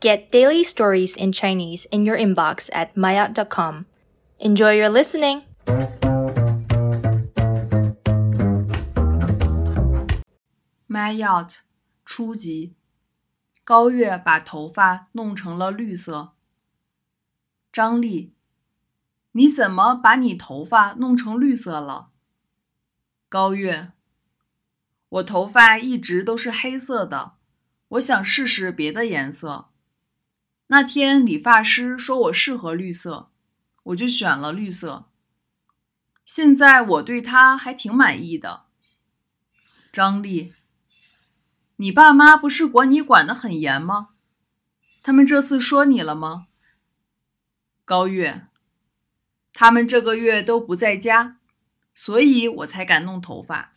Get daily stories in Chinese in your inbox at maayot.com. Enjoy your listening! Maayot 初级，高月把头发弄成了绿色。张丽，你怎么把你头发弄成绿色了？高月，我头发一直都是黑色的，我想试试别的颜色。那天理发师说我适合绿色，我就选了绿色。现在我对它还挺满意的。张丽，你爸妈不是管你管得很严吗？他们这次说你了吗？高月，他们这个月都不在家，所以我才敢弄头发。